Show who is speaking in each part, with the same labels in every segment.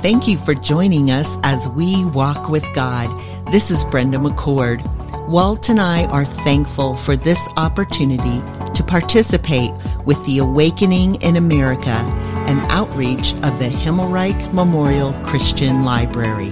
Speaker 1: Thank you for joining us as we walk with God. This is Brenda McCord. Walt and I are thankful for this opportunity to participate with the Awakening in America, an outreach of the Himmelreich Memorial Christian Library.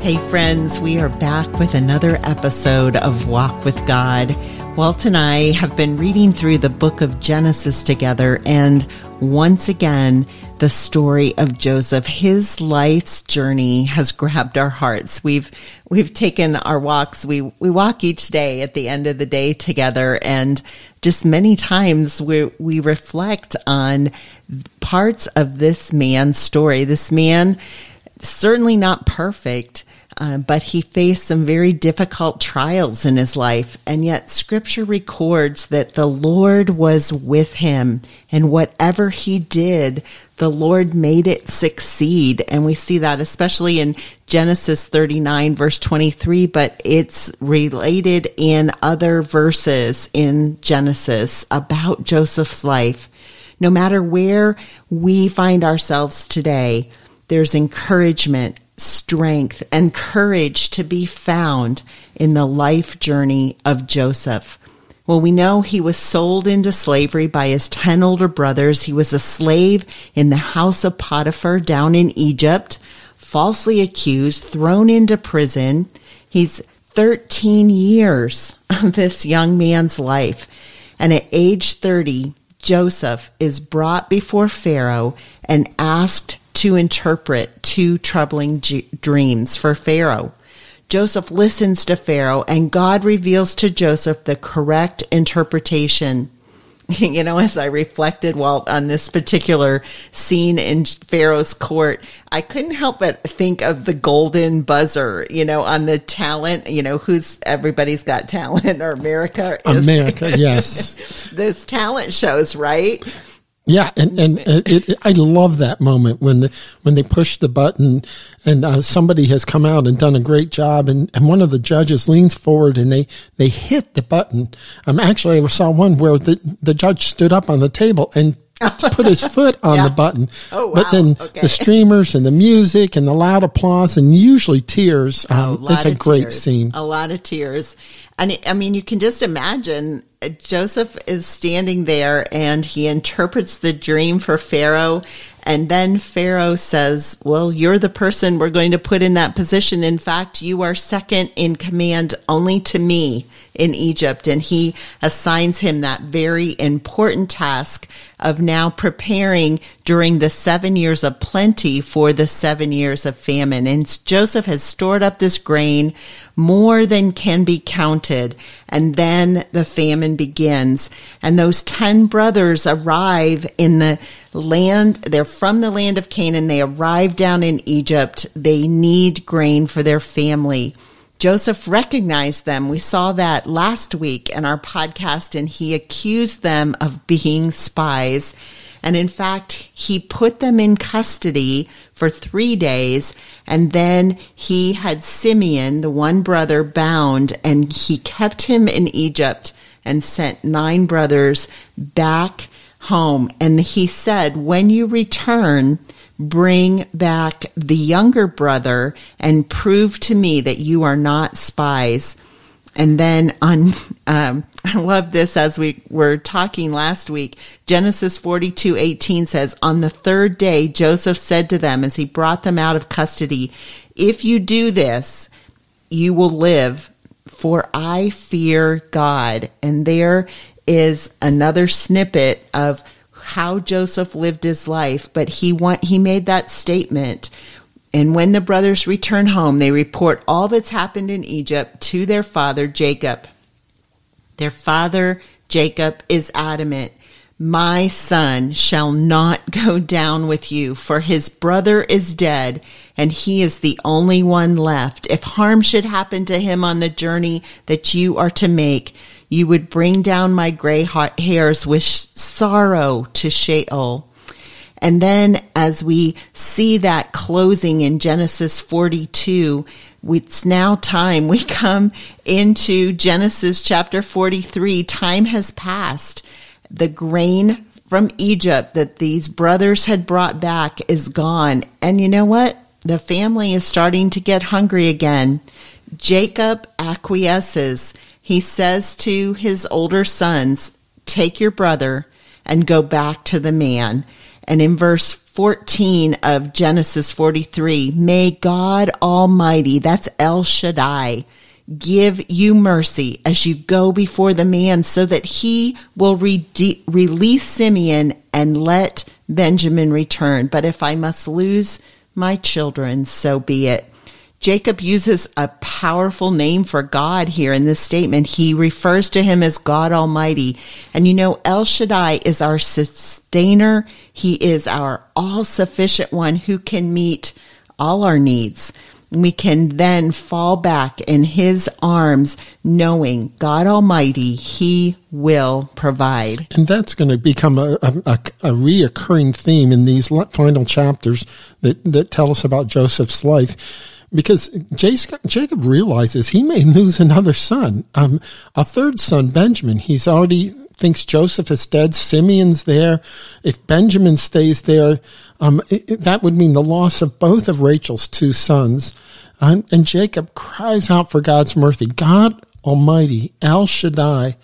Speaker 1: Hey friends, we are back with another episode of Walk with God. Walt and I have been reading through the book of Genesis together, and once again, the story of Joseph. His life's journey has grabbed our hearts. We've we've taken our walks. We we walk each day at the end of the day together and just many times we we reflect on parts of this man's story. This man certainly not perfect, uh, but he faced some very difficult trials in his life. And yet, scripture records that the Lord was with him, and whatever he did, the Lord made it succeed. And we see that especially in Genesis 39, verse 23, but it's related in other verses in Genesis about Joseph's life. No matter where we find ourselves today, there's encouragement strength and courage to be found in the life journey of Joseph. Well, we know he was sold into slavery by his 10 older brothers. He was a slave in the house of Potiphar down in Egypt, falsely accused, thrown into prison. He's 13 years of this young man's life. And at age 30, Joseph is brought before Pharaoh and asked to interpret two troubling g- dreams for Pharaoh. Joseph listens to Pharaoh and God reveals to Joseph the correct interpretation. You know, as I reflected while on this particular scene in Pharaoh's court, I couldn't help but think of the golden buzzer, you know, on the talent, you know, who's everybody's got talent or America.
Speaker 2: Is, America, yes.
Speaker 1: those talent shows, right?
Speaker 2: Yeah, and and it, it, I love that moment when the when they push the button and uh, somebody has come out and done a great job, and, and one of the judges leans forward and they they hit the button. Um, actually, I saw one where the the judge stood up on the table and put his foot on yeah. the button.
Speaker 1: Oh, wow.
Speaker 2: But then
Speaker 1: okay.
Speaker 2: the streamers and the music and the loud applause and usually tears. Um,
Speaker 1: oh,
Speaker 2: it's a great
Speaker 1: tears.
Speaker 2: scene.
Speaker 1: A lot of tears. And I mean, you can just imagine uh, Joseph is standing there and he interprets the dream for Pharaoh. And then Pharaoh says, Well, you're the person we're going to put in that position. In fact, you are second in command only to me in Egypt. And he assigns him that very important task of now preparing during the seven years of plenty for the seven years of famine. And Joseph has stored up this grain more than can be counted. And then the famine begins. And those 10 brothers arrive in the land. They're from the land of Canaan. They arrive down in Egypt. They need grain for their family. Joseph recognized them. We saw that last week in our podcast, and he accused them of being spies. And in fact, he put them in custody for three days. And then he had Simeon, the one brother, bound, and he kept him in Egypt and sent nine brothers back home. And he said, When you return, bring back the younger brother and prove to me that you are not spies. And then on, um, I love this as we were talking last week. Genesis 42, 18 says, On the third day, Joseph said to them as he brought them out of custody, If you do this, you will live, for I fear God. And there is another snippet of how Joseph lived his life, but he want, he made that statement. And when the brothers return home, they report all that's happened in Egypt to their father Jacob. Their father Jacob is adamant. My son shall not go down with you, for his brother is dead, and he is the only one left. If harm should happen to him on the journey that you are to make, you would bring down my gray hairs with sorrow to Sheol. And then as we see that closing in Genesis 42, it's now time. We come into Genesis chapter 43. Time has passed. The grain from Egypt that these brothers had brought back is gone. And you know what? The family is starting to get hungry again. Jacob acquiesces. He says to his older sons, Take your brother and go back to the man. And in verse 14 of Genesis 43, may God Almighty, that's El Shaddai, give you mercy as you go before the man so that he will re- release Simeon and let Benjamin return. But if I must lose my children, so be it. Jacob uses a powerful name for God here in this statement. He refers to him as God Almighty. And you know, El Shaddai is our sustainer. He is our all sufficient one who can meet all our needs. We can then fall back in his arms knowing God Almighty, he will provide.
Speaker 2: And that's going to become a, a, a reoccurring theme in these final chapters that, that tell us about Joseph's life because Jacob realizes he may lose another son, um, a third son, Benjamin. He's already thinks Joseph is dead. Simeon's there. If Benjamin stays there, um, it, it, that would mean the loss of both of Rachel's two sons. Um, and Jacob cries out for God's mercy. God Almighty, El Shaddai,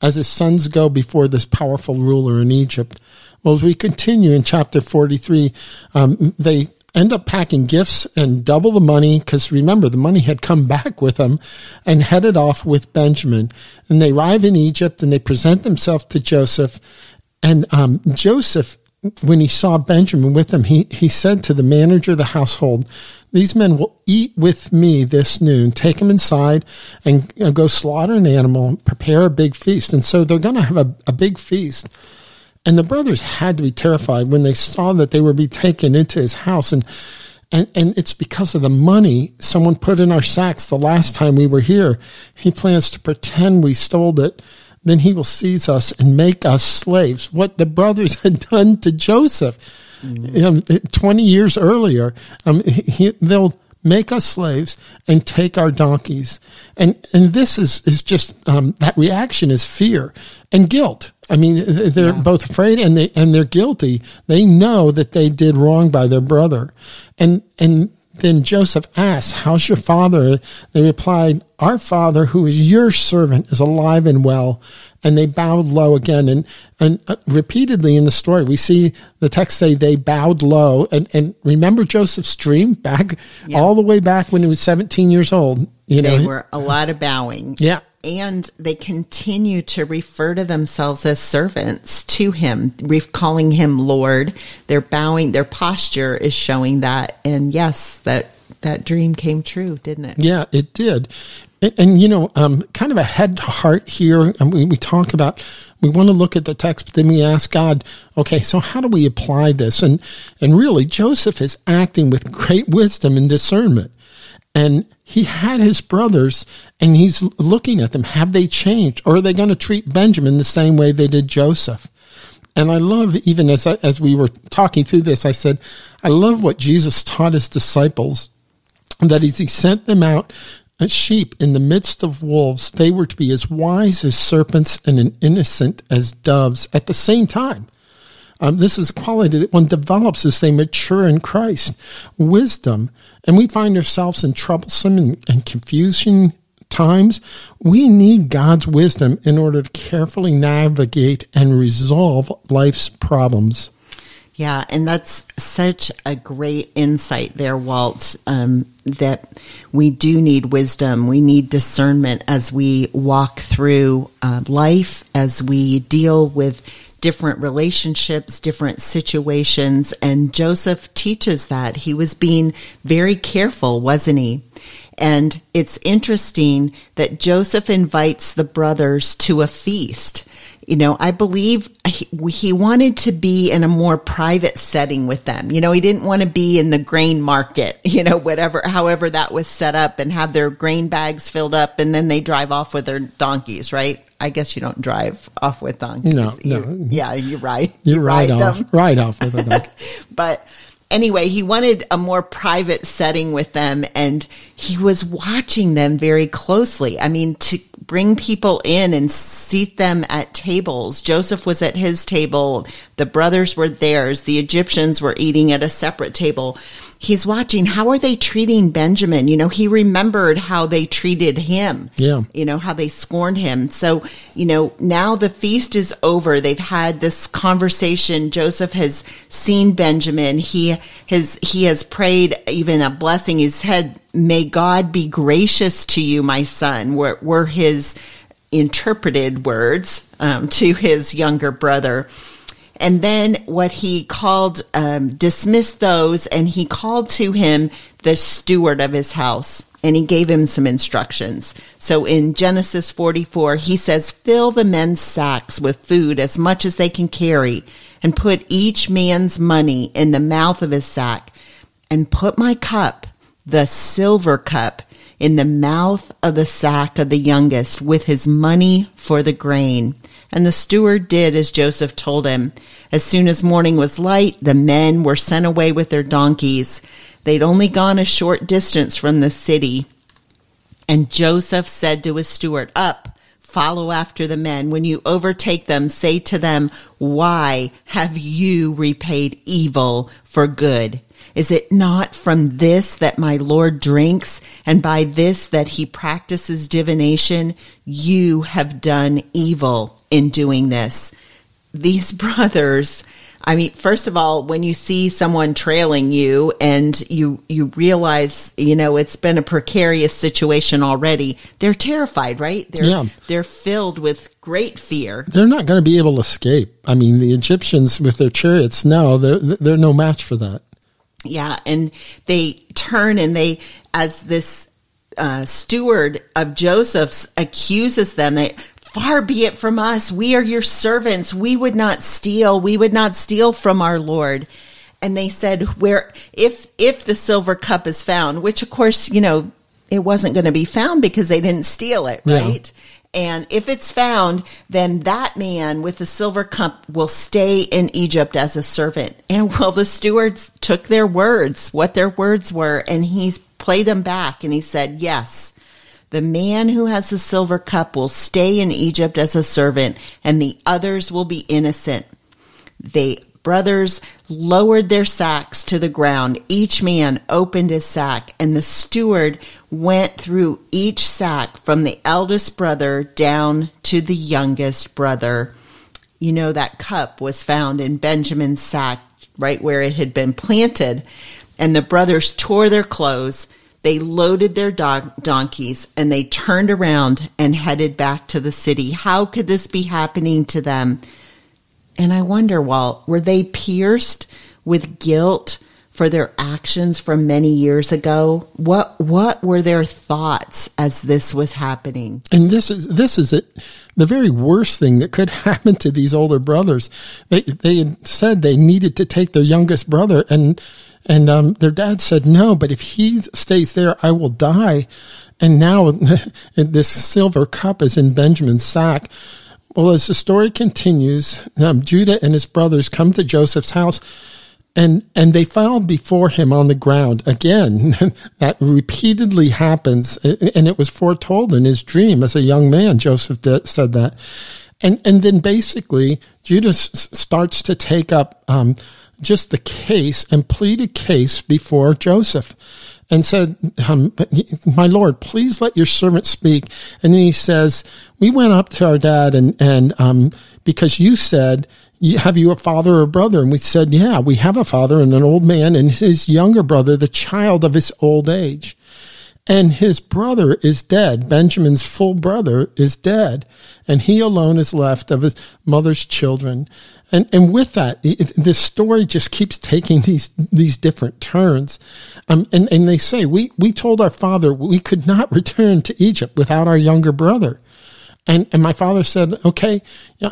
Speaker 2: as his sons go before this powerful ruler in Egypt. Well, as we continue in chapter 43, um, they end up packing gifts and double the money because remember the money had come back with them and headed off with Benjamin. And they arrive in Egypt and they present themselves to Joseph. And um, Joseph, when he saw Benjamin with them, he, he said to the manager of the household, These men will eat with me this noon. Take them inside and uh, go slaughter an animal, prepare a big feast. And so they're going to have a, a big feast. And the brothers had to be terrified when they saw that they were be taken into his house. And, and, and it's because of the money someone put in our sacks the last time we were here. He plans to pretend we stole it. Then he will seize us and make us slaves. What the brothers had done to Joseph mm-hmm. um, 20 years earlier. Um, he, they'll make us slaves and take our donkeys. And, and this is, is just, um, that reaction is fear and guilt. I mean, they're yeah. both afraid and they, and they're guilty. They know that they did wrong by their brother. And, and then Joseph asks, how's your father? They replied, our father who is your servant is alive and well and they bowed low again. And, and uh, repeatedly in the story, we see the text say they bowed low. And, and remember Joseph's dream back yeah. all the way back when he was 17 years old.
Speaker 1: You know, they were a lot of bowing.
Speaker 2: Yeah.
Speaker 1: And they continue to refer to themselves as servants to him, calling him Lord. They're bowing, their posture is showing that. And yes, that that dream came true, didn't it?
Speaker 2: Yeah, it did. And, and, you know, um, kind of a head to heart here, and we, we talk about, we want to look at the text, but then we ask God, okay, so how do we apply this? And, and really, Joseph is acting with great wisdom and discernment. And he had his brothers and he's looking at them. Have they changed? Or are they going to treat Benjamin the same way they did Joseph? And I love, even as, I, as we were talking through this, I said, I love what Jesus taught his disciples that he sent them out as sheep in the midst of wolves, they were to be as wise as serpents and as innocent as doves at the same time. Um, this is a quality that one develops as they mature in Christ. Wisdom. And we find ourselves in troublesome and, and confusing times. We need God's wisdom in order to carefully navigate and resolve life's problems.
Speaker 1: Yeah, and that's such a great insight there, Walt, um, that we do need wisdom. We need discernment as we walk through uh, life, as we deal with different relationships, different situations. And Joseph teaches that. He was being very careful, wasn't he? And it's interesting that Joseph invites the brothers to a feast. You know, I believe he, he, wanted to be in a more private setting with them. You know, he didn't want to be in the grain market, you know, whatever, however that was set up and have their grain bags filled up and then they drive off with their donkeys, right? I guess you don't drive off with donkeys.
Speaker 2: No,
Speaker 1: you,
Speaker 2: no.
Speaker 1: Yeah, you ride.
Speaker 2: You, you ride, ride off. Them. Ride off with a donkey.
Speaker 1: but anyway, he wanted a more private setting with them and he was watching them very closely. I mean, to bring people in and seat them at tables. Joseph was at his table. The brothers were theirs. The Egyptians were eating at a separate table he's watching how are they treating Benjamin? You know, he remembered how they treated him.
Speaker 2: Yeah.
Speaker 1: You know, how they scorned him. So, you know, now the feast is over. They've had this conversation. Joseph has seen Benjamin. He has he has prayed even a blessing. He said, May God be gracious to you, my son, were, were his interpreted words um, to his younger brother. And then what he called, um, dismissed those, and he called to him the steward of his house, and he gave him some instructions. So in Genesis 44, he says, Fill the men's sacks with food as much as they can carry, and put each man's money in the mouth of his sack, and put my cup, the silver cup, in the mouth of the sack of the youngest with his money for the grain. And the steward did as Joseph told him. As soon as morning was light, the men were sent away with their donkeys. They'd only gone a short distance from the city. And Joseph said to his steward, Up, follow after the men. When you overtake them, say to them, Why have you repaid evil for good? Is it not from this that my Lord drinks, and by this that he practices divination? You have done evil in doing this. These brothers, I mean, first of all, when you see someone trailing you and you you realize, you know, it's been a precarious situation already, they're terrified, right? They're
Speaker 2: Yeah.
Speaker 1: they're filled with great fear.
Speaker 2: They're not going to be able to escape. I mean, the Egyptians with their chariots, no, they're, they're no match for that.
Speaker 1: Yeah, and they turn and they, as this uh, steward of Joseph's accuses them, they, far be it from us. We are your servants. We would not steal. We would not steal from our Lord. And they said, where, if, if the silver cup is found, which of course, you know, it wasn't going to be found because they didn't steal it,
Speaker 2: Yeah.
Speaker 1: right? And if it's found, then that man with the silver cup will stay in Egypt as a servant. And well, the stewards took their words, what their words were, and he played them back and he said, yes, the man who has the silver cup will stay in Egypt as a servant and the others will be innocent. They brothers lowered their sacks to the ground. Each man opened his sack, and the steward went through each sack from the eldest brother down to the youngest brother. You know, that cup was found in Benjamin's sack, right where it had been planted. And the brothers tore their clothes. They loaded their don- donkeys and they turned around and headed back to the city. How could this be happening to them? And I wonder, Walt, were they pierced with guilt for their actions from many years ago? What what were their thoughts as this was happening?
Speaker 2: And this is this is it, the very worst thing that could happen to these older brothers. They they said they needed to take their youngest brother, and and um, their dad said no. But if he stays there, I will die. And now this silver cup is in Benjamin's sack. Well, as the story continues, um, Judah and his brothers come to Joseph's house and and they found before him on the ground again that repeatedly happens and it was foretold in his dream as a young man joseph said that. And and then basically judah s- starts to take up um, just the case and plead a case before joseph and said, um, "My Lord, please let your servant speak." And then he says, "We went up to our dad, and and um, because you said." "You- Have you a father or brother? And we said, Yeah, we have a father and an old man, and his younger brother, the child of his old age. And his brother is dead. Benjamin's full brother is dead. And he alone is left of his mother's children. And, and with that, it, this story just keeps taking these, these different turns. Um, and, and they say, we, we told our father we could not return to Egypt without our younger brother. And, and my father said, okay,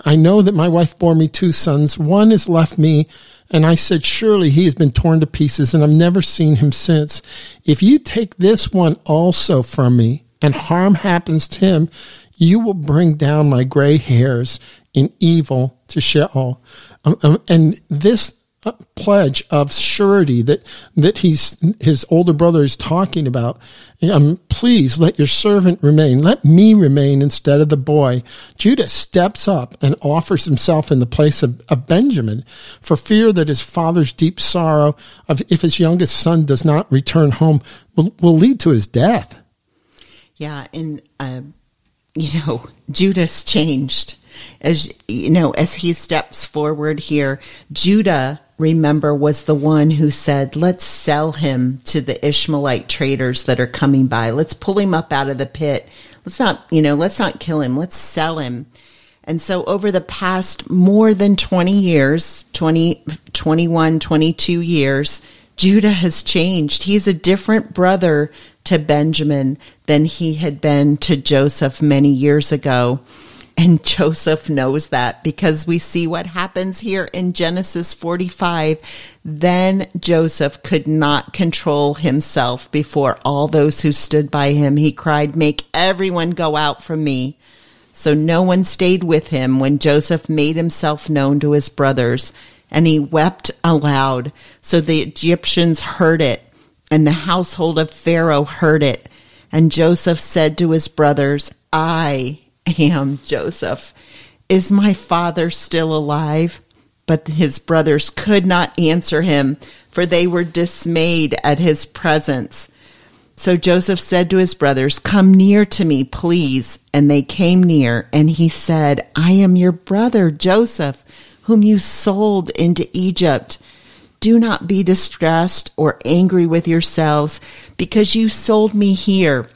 Speaker 2: I know that my wife bore me two sons. One has left me. And I said, surely he has been torn to pieces and I've never seen him since. If you take this one also from me and harm happens to him, you will bring down my gray hairs in evil to Sheol. Um, um, and this uh, pledge of surety that that he's his older brother is talking about. Um, please let your servant remain. Let me remain instead of the boy. Judah steps up and offers himself in the place of, of Benjamin for fear that his father's deep sorrow of if his youngest son does not return home will, will lead to his death.
Speaker 1: Yeah, and uh, you know, Judah's changed as you know as he steps forward here. Judah remember, was the one who said, let's sell him to the Ishmaelite traders that are coming by. Let's pull him up out of the pit. Let's not, you know, let's not kill him. Let's sell him. And so over the past more than 20 years, 20, 21, 22 years, Judah has changed. He's a different brother to Benjamin than he had been to Joseph many years ago. And Joseph knows that because we see what happens here in Genesis 45. Then Joseph could not control himself before all those who stood by him. He cried, Make everyone go out from me. So no one stayed with him when Joseph made himself known to his brothers, and he wept aloud. So the Egyptians heard it, and the household of Pharaoh heard it. And Joseph said to his brothers, I am Joseph. Is my father still alive? But his brothers could not answer him, for they were dismayed at his presence. So Joseph said to his brothers, Come near to me, please. And they came near, and he said, I am your brother Joseph, whom you sold into Egypt. Do not be distressed or angry with yourselves, because you sold me here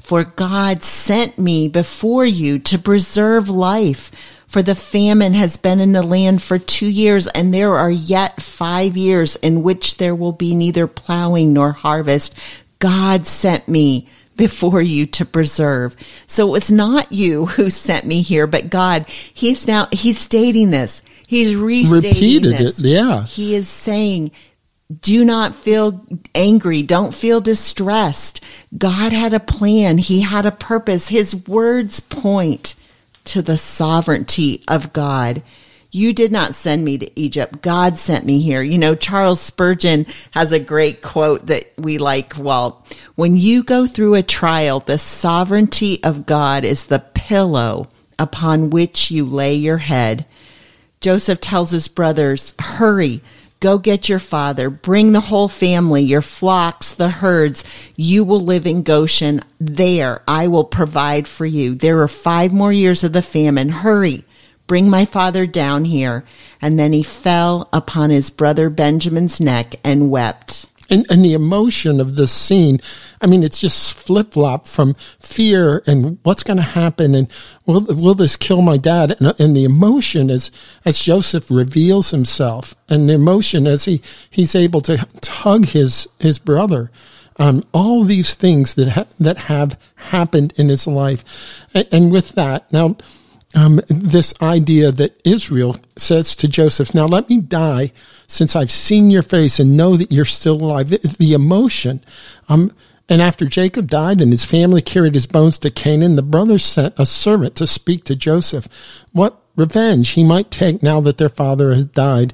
Speaker 1: for God sent me before you to preserve life. For the famine has been in the land for two years, and there are yet five years in which there will be neither plowing nor harvest. God sent me before you to preserve. So it was not you who sent me here, but God. He's now, he's stating this. He's restating
Speaker 2: Repeated
Speaker 1: this.
Speaker 2: it, yeah.
Speaker 1: He is saying, do not feel angry. Don't feel distressed. God had a plan. He had a purpose. His words point to the sovereignty of God. You did not send me to Egypt. God sent me here. You know, Charles Spurgeon has a great quote that we like. Well, when you go through a trial, the sovereignty of God is the pillow upon which you lay your head. Joseph tells his brothers, hurry, Go get your father. Bring the whole family, your flocks, the herds. You will live in Goshen. There I will provide for you. There are five more years of the famine. Hurry. Bring my father down here. And then he fell upon his brother Benjamin's neck and wept
Speaker 2: and, and the emotion of this scene, I mean, it's just flip flop from fear and what's going to happen and will will this kill my dad? And, and, the emotion as as Joseph reveals himself, and the emotion as he he's able to, hug his his brother. Um, all these things that ha- that have happened in his life, and, and with that, now um, this idea that Israel says to Joseph, Now let me die since I've seen your face and know that you're still alive. The, the emotion. Um, and after Jacob died and his family carried his bones to Canaan, the brothers sent a servant to speak to Joseph. What revenge he might take now that their father has died.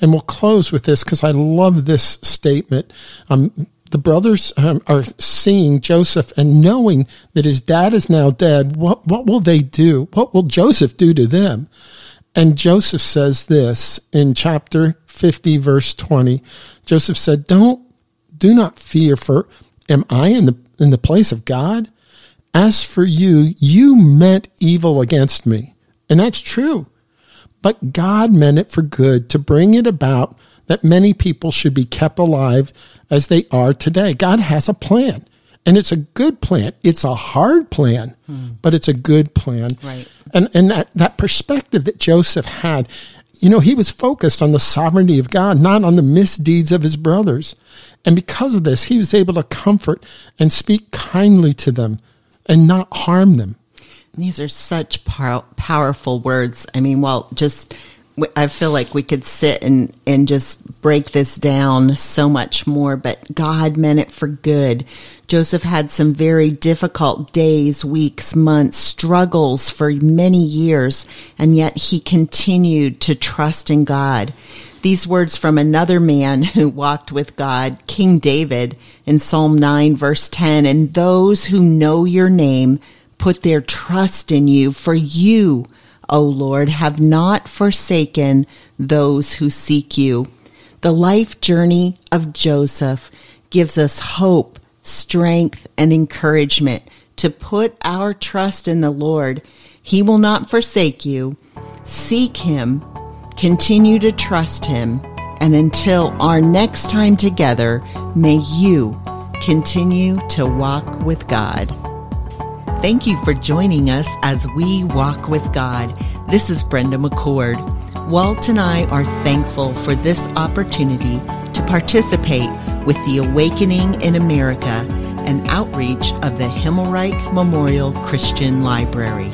Speaker 2: And we'll close with this because I love this statement. Um, the brothers um, are seeing Joseph and knowing that his dad is now dead. What, what will they do? What will Joseph do to them? And Joseph says this in chapter 50, verse 20. Joseph said, Don't, do not fear, for am I in the, in the place of God? As for you, you meant evil against me. And that's true. But God meant it for good to bring it about that many people should be kept alive as they are today. God has a plan. And it's a good plan. It's a hard plan, hmm. but it's a good plan.
Speaker 1: Right.
Speaker 2: And and that, that perspective that Joseph had, you know, he was focused on the sovereignty of God, not on the misdeeds of his brothers. And because of this, he was able to comfort and speak kindly to them and not harm them.
Speaker 1: These are such pow- powerful words. I mean, well, just I feel like we could sit and, and just break this down so much more, but God meant it for good. Joseph had some very difficult days, weeks, months, struggles for many years, and yet he continued to trust in God. These words from another man who walked with God, King David, in Psalm 9, verse 10, and those who know your name put their trust in you, for you, O Lord, have not forsaken those who seek you. The life journey of Joseph gives us hope, strength, and encouragement to put our trust in the Lord. He will not forsake you. Seek Him, continue to trust Him, and until our next time together, may you continue to walk with God. Thank you for joining us as we walk with God. This is Brenda McCord. Walt and I are thankful for this opportunity to participate with the Awakening in America, an outreach of the Himmelreich Memorial Christian Library.